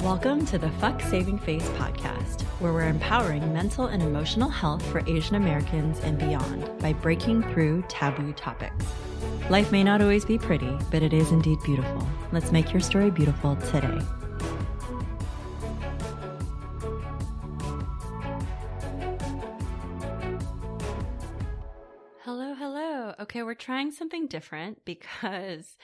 Welcome to the Fuck Saving Face podcast, where we're empowering mental and emotional health for Asian Americans and beyond by breaking through taboo topics. Life may not always be pretty, but it is indeed beautiful. Let's make your story beautiful today. Trying something different because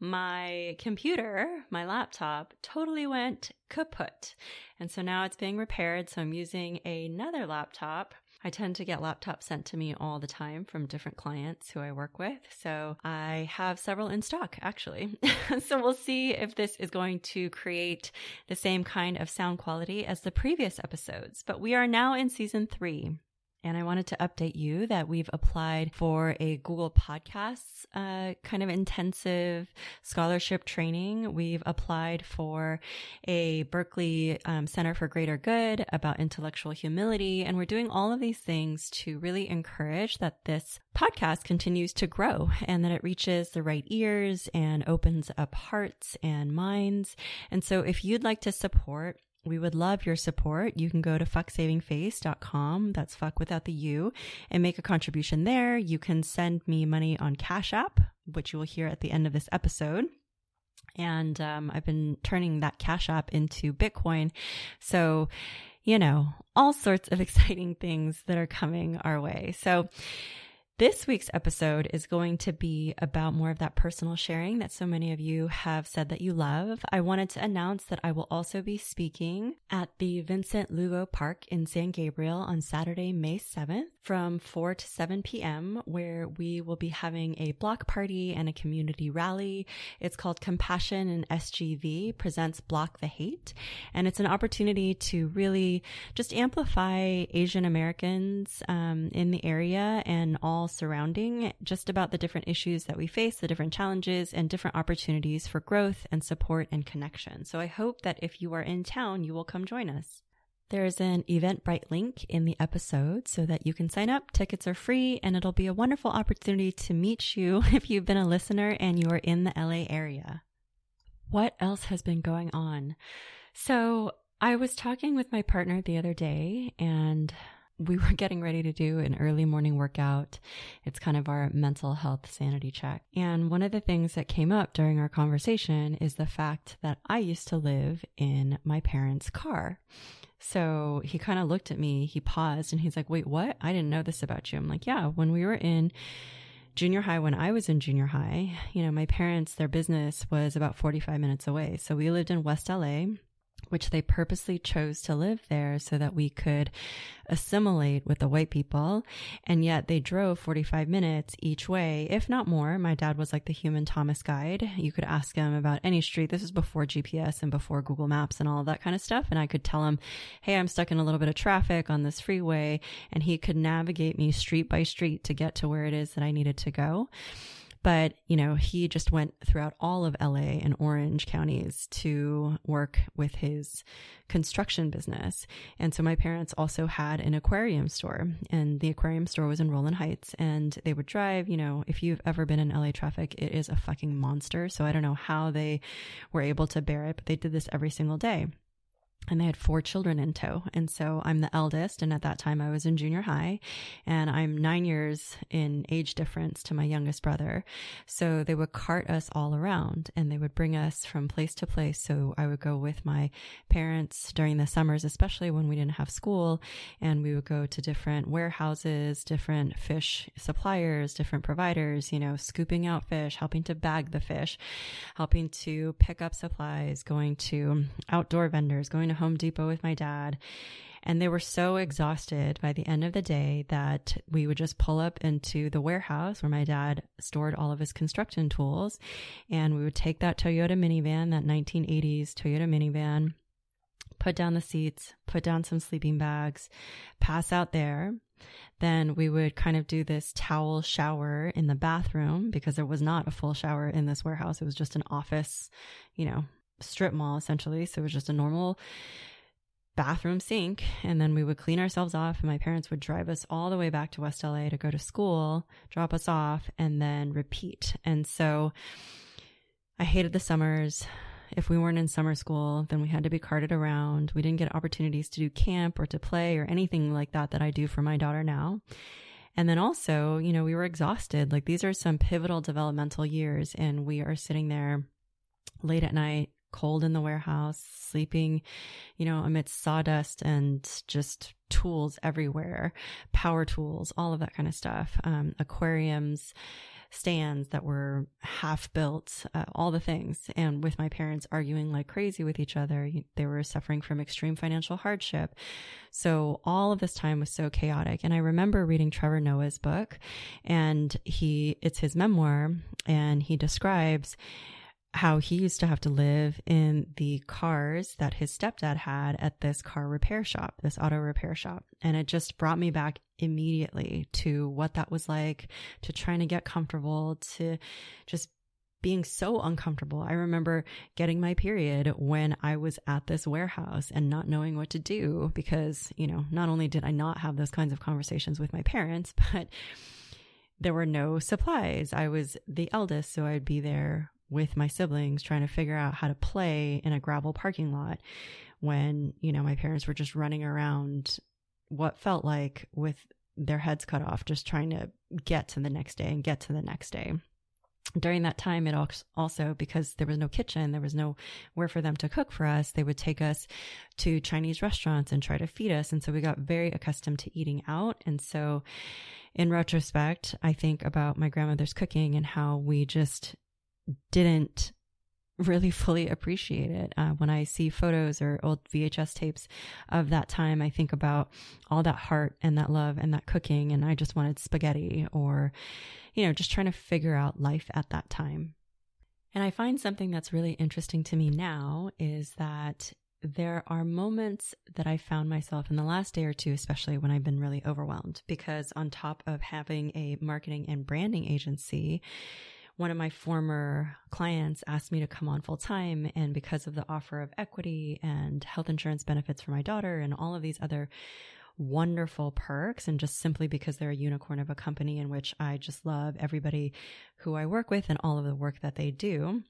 my computer, my laptop, totally went kaput. And so now it's being repaired. So I'm using another laptop. I tend to get laptops sent to me all the time from different clients who I work with. So I have several in stock actually. so we'll see if this is going to create the same kind of sound quality as the previous episodes. But we are now in season three. And I wanted to update you that we've applied for a Google Podcasts uh, kind of intensive scholarship training. We've applied for a Berkeley um, Center for Greater Good about intellectual humility. And we're doing all of these things to really encourage that this podcast continues to grow and that it reaches the right ears and opens up hearts and minds. And so if you'd like to support we would love your support. You can go to fucksavingface.com. That's fuck without the U and make a contribution there. You can send me money on Cash App, which you will hear at the end of this episode. And um, I've been turning that Cash App into Bitcoin. So, you know, all sorts of exciting things that are coming our way. So, this week's episode is going to be about more of that personal sharing that so many of you have said that you love. I wanted to announce that I will also be speaking at the Vincent Lugo Park in San Gabriel on Saturday, May 7th from 4 to 7 p.m., where we will be having a block party and a community rally. It's called Compassion and SGV presents Block the Hate. And it's an opportunity to really just amplify Asian Americans um, in the area and all surrounding just about the different issues that we face, the different challenges, and different opportunities for growth and support and connection. So I hope that if you are in town, you will come join us. There's an Eventbrite link in the episode so that you can sign up. Tickets are free and it'll be a wonderful opportunity to meet you if you've been a listener and you are in the LA area. What else has been going on? So I was talking with my partner the other day and we were getting ready to do an early morning workout. It's kind of our mental health sanity check. And one of the things that came up during our conversation is the fact that I used to live in my parents' car. So he kind of looked at me, he paused and he's like, wait, what? I didn't know this about you. I'm like, yeah, when we were in junior high, when I was in junior high, you know, my parents, their business was about 45 minutes away. So we lived in West LA which they purposely chose to live there so that we could assimilate with the white people. And yet they drove 45 minutes each way, if not more. My dad was like the human Thomas guide. You could ask him about any street. This was before GPS and before Google Maps and all of that kind of stuff. And I could tell him, Hey, I'm stuck in a little bit of traffic on this freeway. And he could navigate me street by street to get to where it is that I needed to go. But, you know, he just went throughout all of LA and Orange counties to work with his construction business. And so my parents also had an aquarium store and the aquarium store was in Rowland Heights and they would drive, you know, if you've ever been in LA traffic, it is a fucking monster. So I don't know how they were able to bear it, but they did this every single day and they had four children in tow. And so I'm the eldest. And at that time I was in junior high and I'm nine years in age difference to my youngest brother. So they would cart us all around and they would bring us from place to place. So I would go with my parents during the summers, especially when we didn't have school. And we would go to different warehouses, different fish suppliers, different providers, you know, scooping out fish, helping to bag the fish, helping to pick up supplies, going to outdoor vendors, going to Home Depot with my dad. And they were so exhausted by the end of the day that we would just pull up into the warehouse where my dad stored all of his construction tools. And we would take that Toyota minivan, that 1980s Toyota minivan, put down the seats, put down some sleeping bags, pass out there. Then we would kind of do this towel shower in the bathroom because there was not a full shower in this warehouse. It was just an office, you know, strip mall essentially. So it was just a normal bathroom sink and then we would clean ourselves off and my parents would drive us all the way back to West LA to go to school, drop us off and then repeat. And so I hated the summers. If we weren't in summer school, then we had to be carted around. We didn't get opportunities to do camp or to play or anything like that that I do for my daughter now. And then also, you know, we were exhausted. Like these are some pivotal developmental years and we are sitting there late at night cold in the warehouse, sleeping, you know, amidst sawdust and just tools everywhere, power tools, all of that kind of stuff, um, aquariums, stands that were half built, uh, all the things. And with my parents arguing like crazy with each other, they were suffering from extreme financial hardship. So all of this time was so chaotic. And I remember reading Trevor Noah's book and he, it's his memoir and he describes how he used to have to live in the cars that his stepdad had at this car repair shop, this auto repair shop. And it just brought me back immediately to what that was like, to trying to get comfortable, to just being so uncomfortable. I remember getting my period when I was at this warehouse and not knowing what to do because, you know, not only did I not have those kinds of conversations with my parents, but there were no supplies. I was the eldest, so I'd be there with my siblings trying to figure out how to play in a gravel parking lot when, you know, my parents were just running around what felt like with their heads cut off, just trying to get to the next day and get to the next day. During that time, it also, because there was no kitchen, there was nowhere for them to cook for us, they would take us to Chinese restaurants and try to feed us. And so we got very accustomed to eating out. And so, in retrospect, I think about my grandmother's cooking and how we just didn't really fully appreciate it. Uh, when I see photos or old VHS tapes of that time, I think about all that heart and that love and that cooking, and I just wanted spaghetti or, you know, just trying to figure out life at that time. And I find something that's really interesting to me now is that there are moments that I found myself in the last day or two, especially when I've been really overwhelmed, because on top of having a marketing and branding agency, one of my former clients asked me to come on full time. And because of the offer of equity and health insurance benefits for my daughter and all of these other wonderful perks, and just simply because they're a unicorn of a company in which I just love everybody who I work with and all of the work that they do,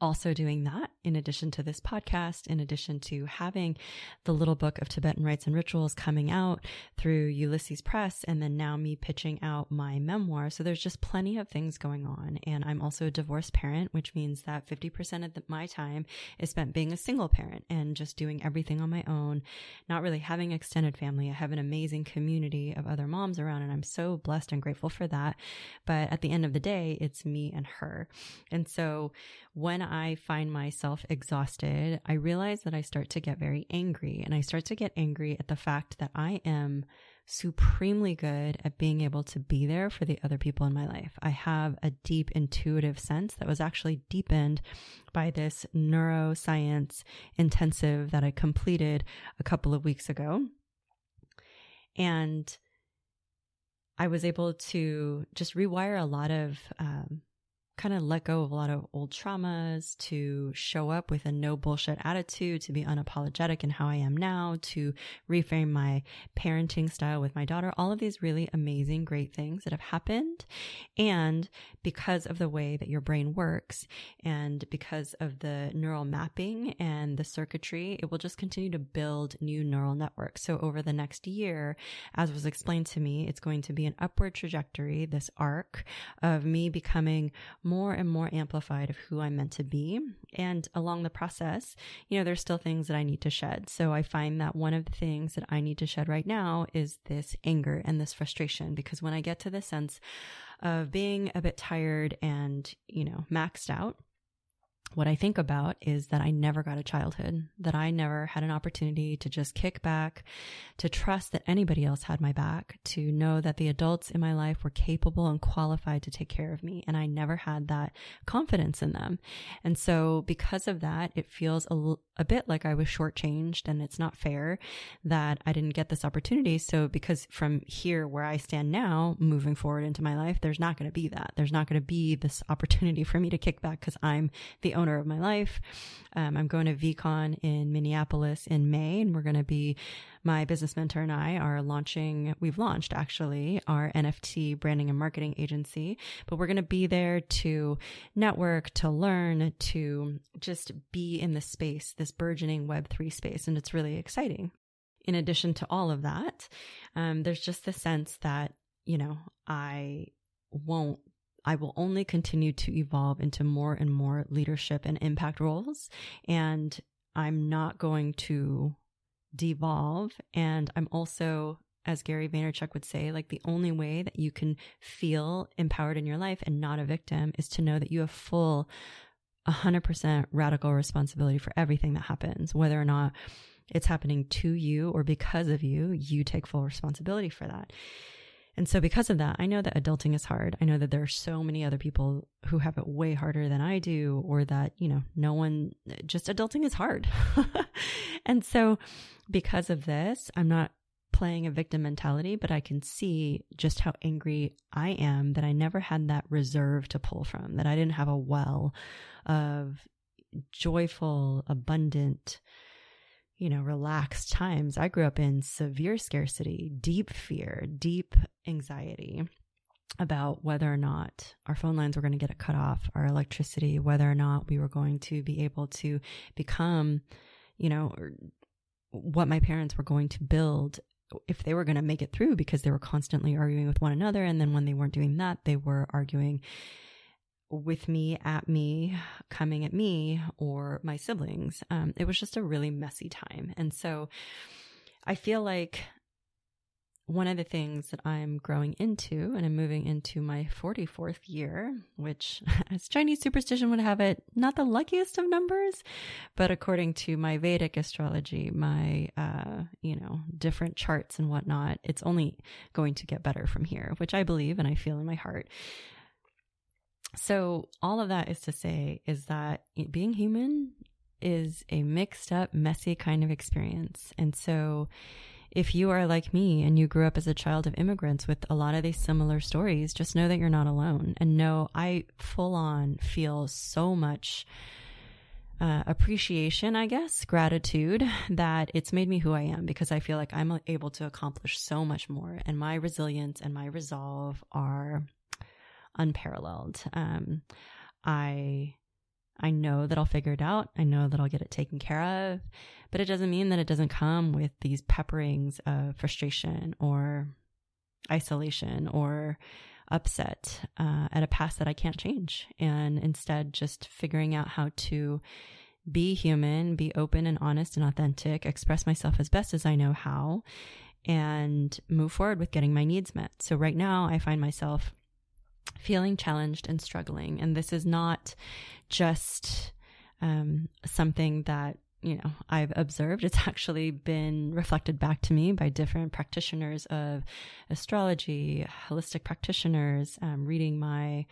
also doing that in addition to this podcast, in addition to having the little book of Tibetan rites and rituals coming out through Ulysses Press, and then now me pitching out my memoir. So there's just plenty of things going on. And I'm also a divorced parent, which means that 50% of the, my time is spent being a single parent and just doing everything on my own, not really having extended family. I have an amazing community of other moms around, and I'm so blessed and grateful for that. But at the end of the day, it's me and her. And so when I find myself exhausted, I realize that I start to get very angry and I start to get angry at the fact that I am supremely good at being able to be there for the other people in my life. I have a deep intuitive sense that was actually deepened by this neuroscience intensive that I completed a couple of weeks ago. And I was able to just rewire a lot of um, kind of let go of a lot of old traumas, to show up with a no bullshit attitude, to be unapologetic in how I am now, to reframe my parenting style with my daughter, all of these really amazing, great things that have happened. And because of the way that your brain works and because of the neural mapping and the circuitry, it will just continue to build new neural networks. So over the next year, as was explained to me, it's going to be an upward trajectory, this arc of me becoming more and more amplified of who I'm meant to be. And along the process, you know, there's still things that I need to shed. So I find that one of the things that I need to shed right now is this anger and this frustration because when I get to the sense of being a bit tired and, you know, maxed out, what I think about is that I never got a childhood, that I never had an opportunity to just kick back, to trust that anybody else had my back, to know that the adults in my life were capable and qualified to take care of me. And I never had that confidence in them. And so because of that, it feels a, a bit like I was shortchanged and it's not fair that I didn't get this opportunity. So because from here where I stand now, moving forward into my life, there's not going to be that. There's not going to be this opportunity for me to kick back because I'm the owner owner of my life. Um, I'm going to VeeCon in Minneapolis in May, and we're going to be, my business mentor and I are launching, we've launched actually our NFT branding and marketing agency, but we're going to be there to network, to learn, to just be in the space, this burgeoning Web3 space. And it's really exciting. In addition to all of that, um, there's just the sense that, you know, I won't I will only continue to evolve into more and more leadership and impact roles. And I'm not going to devolve. And I'm also, as Gary Vaynerchuk would say, like the only way that you can feel empowered in your life and not a victim is to know that you have full 100% radical responsibility for everything that happens, whether or not it's happening to you or because of you, you take full responsibility for that. And so, because of that, I know that adulting is hard. I know that there are so many other people who have it way harder than I do, or that, you know, no one, just adulting is hard. and so, because of this, I'm not playing a victim mentality, but I can see just how angry I am that I never had that reserve to pull from, that I didn't have a well of joyful, abundant, you know, relaxed times. I grew up in severe scarcity, deep fear, deep anxiety about whether or not our phone lines were going to get cut off, our electricity, whether or not we were going to be able to become, you know, what my parents were going to build if they were going to make it through because they were constantly arguing with one another. And then when they weren't doing that, they were arguing with me, at me, coming at me, or my siblings. Um, it was just a really messy time. And so I feel like one of the things that I'm growing into, and I'm moving into my 44th year, which, as Chinese superstition would have it, not the luckiest of numbers, but according to my Vedic astrology, my, uh, you know, different charts and whatnot, it's only going to get better from here, which I believe and I feel in my heart. So, all of that is to say is that being human is a mixed up, messy kind of experience. And so, if you are like me and you grew up as a child of immigrants with a lot of these similar stories, just know that you're not alone. And know I full on feel so much uh, appreciation, I guess, gratitude that it's made me who I am because I feel like I'm able to accomplish so much more. And my resilience and my resolve are unparalleled. Um, I I know that I'll figure it out. I know that I'll get it taken care of, but it doesn't mean that it doesn't come with these pepperings of frustration or isolation or upset uh, at a past that I can't change. And instead, just figuring out how to be human, be open and honest and authentic, express myself as best as I know how, and move forward with getting my needs met. So, right now, I find myself feeling challenged and struggling. And this is not just um, something that you know I've observed. It's actually been reflected back to me by different practitioners of astrology, holistic practitioners, um, reading my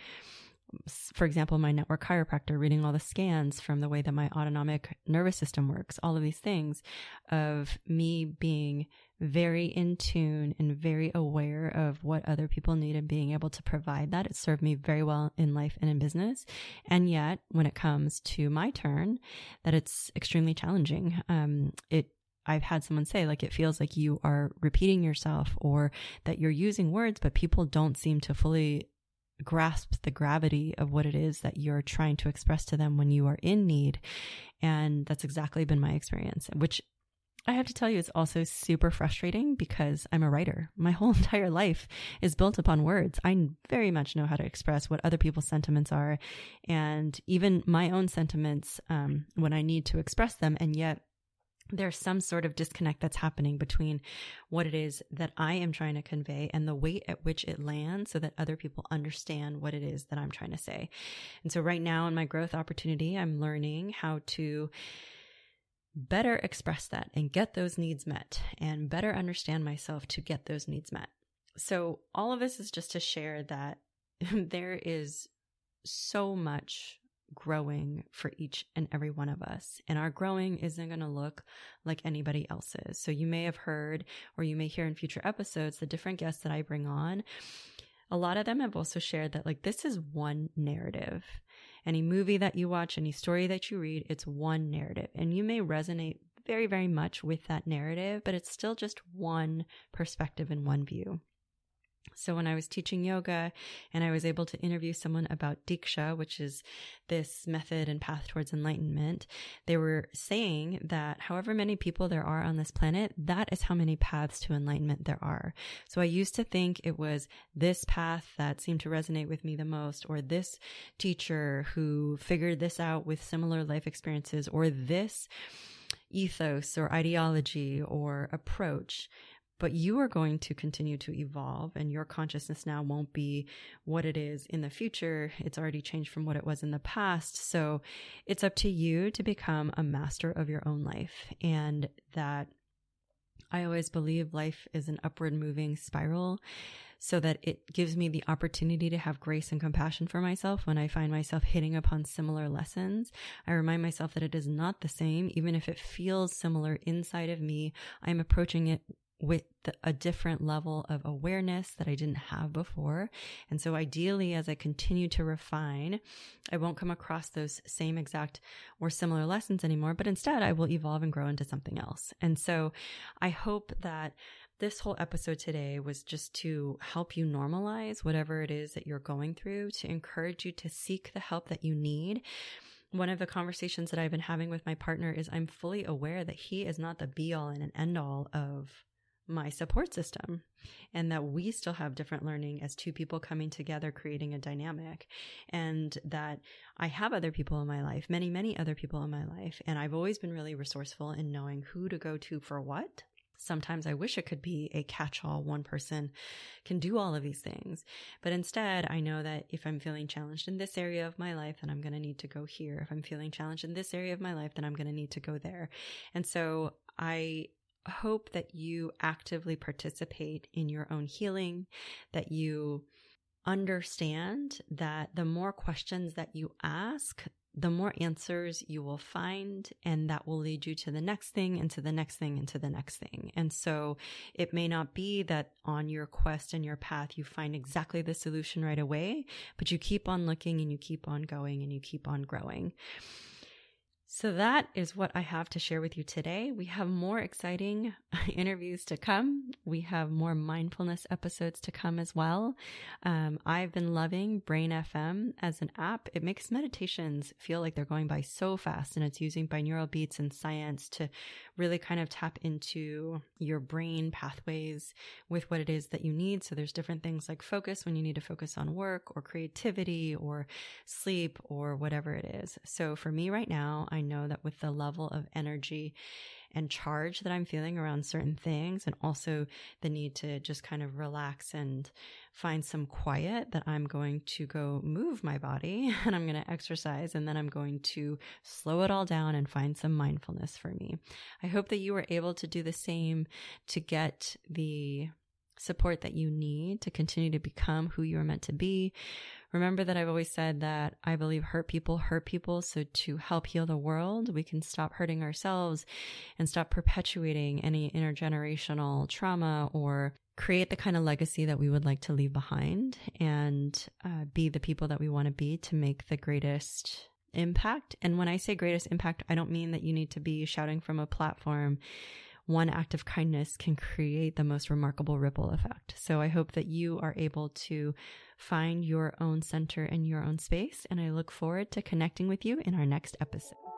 for example, my network chiropractor reading all the scans from the way that my autonomic nervous system works, all of these things of me being very in tune and very aware of what other people need and being able to provide that. It served me very well in life and in business. And yet, when it comes to my turn, that it's extremely challenging. Um, it I've had someone say, like, it feels like you are repeating yourself or that you're using words, but people don't seem to fully grasp the gravity of what it is that you're trying to express to them when you are in need. And that's exactly been my experience, which I have to tell you, it's also super frustrating because I'm a writer. My whole entire life is built upon words. I very much know how to express what other people's sentiments are and even my own sentiments um, when I need to express them. And yet, there's some sort of disconnect that's happening between what it is that I am trying to convey and the weight at which it lands so that other people understand what it is that I'm trying to say. And so right now in my growth opportunity, I'm learning how to better express that and get those needs met and better understand myself to get those needs met. So all of this is just to share that there is so much growing for each and every one of us. And our growing isn't going to look like anybody else's. So you may have heard, or you may hear in future episodes, the different guests that I bring on. a lot of them have also shared that like this is one narrative. Any movie that you watch, any story that you read, it's one narrative. And you may resonate very, very much with that narrative, but it's still just one perspective and one view. So when I was teaching yoga and I was able to interview someone about Diksha, which is this method and path towards enlightenment, they were saying that however many people there are on this planet, that is how many paths to enlightenment there are. So I used to think it was this path that seemed to resonate with me the most, or this teacher who figured this out with similar life experiences, or this ethos or ideology or approach but you are going to continue to evolve and your consciousness now won't be what it is in the future. It's already changed from what it was in the past. So it's up to you to become a master of your own life and that I always believe life is an upward moving spiral so that it gives me the opportunity to have grace and compassion for myself when I find myself hitting upon similar lessons. I remind myself that it is not the same, even if it feels similar inside of me. I'm approaching it with a different level of awareness that I didn't have before. And so ideally, as I continue to refine, I won't come across those same exact or similar lessons anymore, but instead I will evolve and grow into something else. And so I hope that this whole episode today was just to help you normalize whatever it is that you're going through, to encourage you to seek the help that you need one of the conversations that I've been having with my partner is I'm fully aware that he is not the be all and an end all of my support system and that we still have different learning as two people coming together creating a dynamic and that I have other people in my life many many other people in my life and I've always been really resourceful in knowing who to go to for what Sometimes I wish it could be a catch all. One person can do all of these things. But instead, I know that if I'm feeling challenged in this area of my life, then I'm going to need to go here. If I'm feeling challenged in this area of my life, then I'm going to need to go there. And so I hope that you actively participate in your own healing, that you understand that the more questions that you ask, the more answers you will find, and that will lead you to the next thing, and to the next thing, and to the next thing. And so it may not be that on your quest and your path you find exactly the solution right away, but you keep on looking and you keep on going and you keep on growing. So that is what I have to share with you today. We have more exciting interviews to come. We have more mindfulness episodes to come as well. Um, I've been loving Brain.fm as an app. It makes meditations feel like they're going by so fast and it's using binaural beats and science to really kind of tap into your brain pathways with what it is that you need. So there's different things like focus when you need to focus on work or creativity or sleep or whatever it is. So for me right now, I know that with the level of energy and charge that I'm feeling around certain things, and also the need to just kind of relax and find some quiet, that I'm going to go move my body and I'm going to exercise, and then I'm going to slow it all down and find some mindfulness for me. I hope that you were able to do the same to get the support that you need to continue to become who you are meant to be Remember that I've always said that I believe hurt people hurt people. So to help heal the world, we can stop hurting ourselves and stop perpetuating any intergenerational trauma or create the kind of legacy that we would like to leave behind and uh, be the people that we want to be to make the greatest impact. And when I say greatest impact, I don't mean that you need to be shouting from a platform one act of kindness can create the most remarkable ripple effect. So I hope that you are able to find your own center and your own space. And I look forward to connecting with you in our next episode.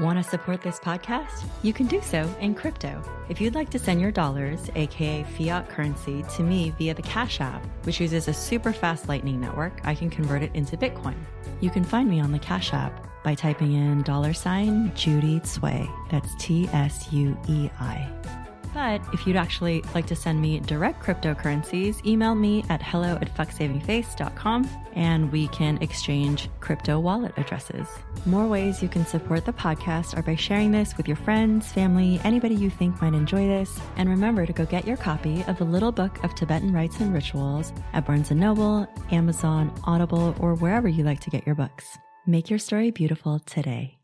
Want to support this podcast? You can do so in crypto. If you'd like to send your dollars, aka fiat currency, to me via the Cash App, which uses a super fast Lightning network, I can convert it into Bitcoin. You can find me on the Cash App by typing in dollar sign Judy Tsuei. That's T S U E I. But if you'd actually like to send me direct cryptocurrencies, email me at hello at fucksavingface.com and we can exchange crypto wallet addresses. More ways you can support the podcast are by sharing this with your friends, family, anybody you think might enjoy this. And remember to go get your copy of the Little Book of Tibetan Rites and Rituals at Barnes & Noble, Amazon, Audible, or wherever you like to get your books. Make your story beautiful today.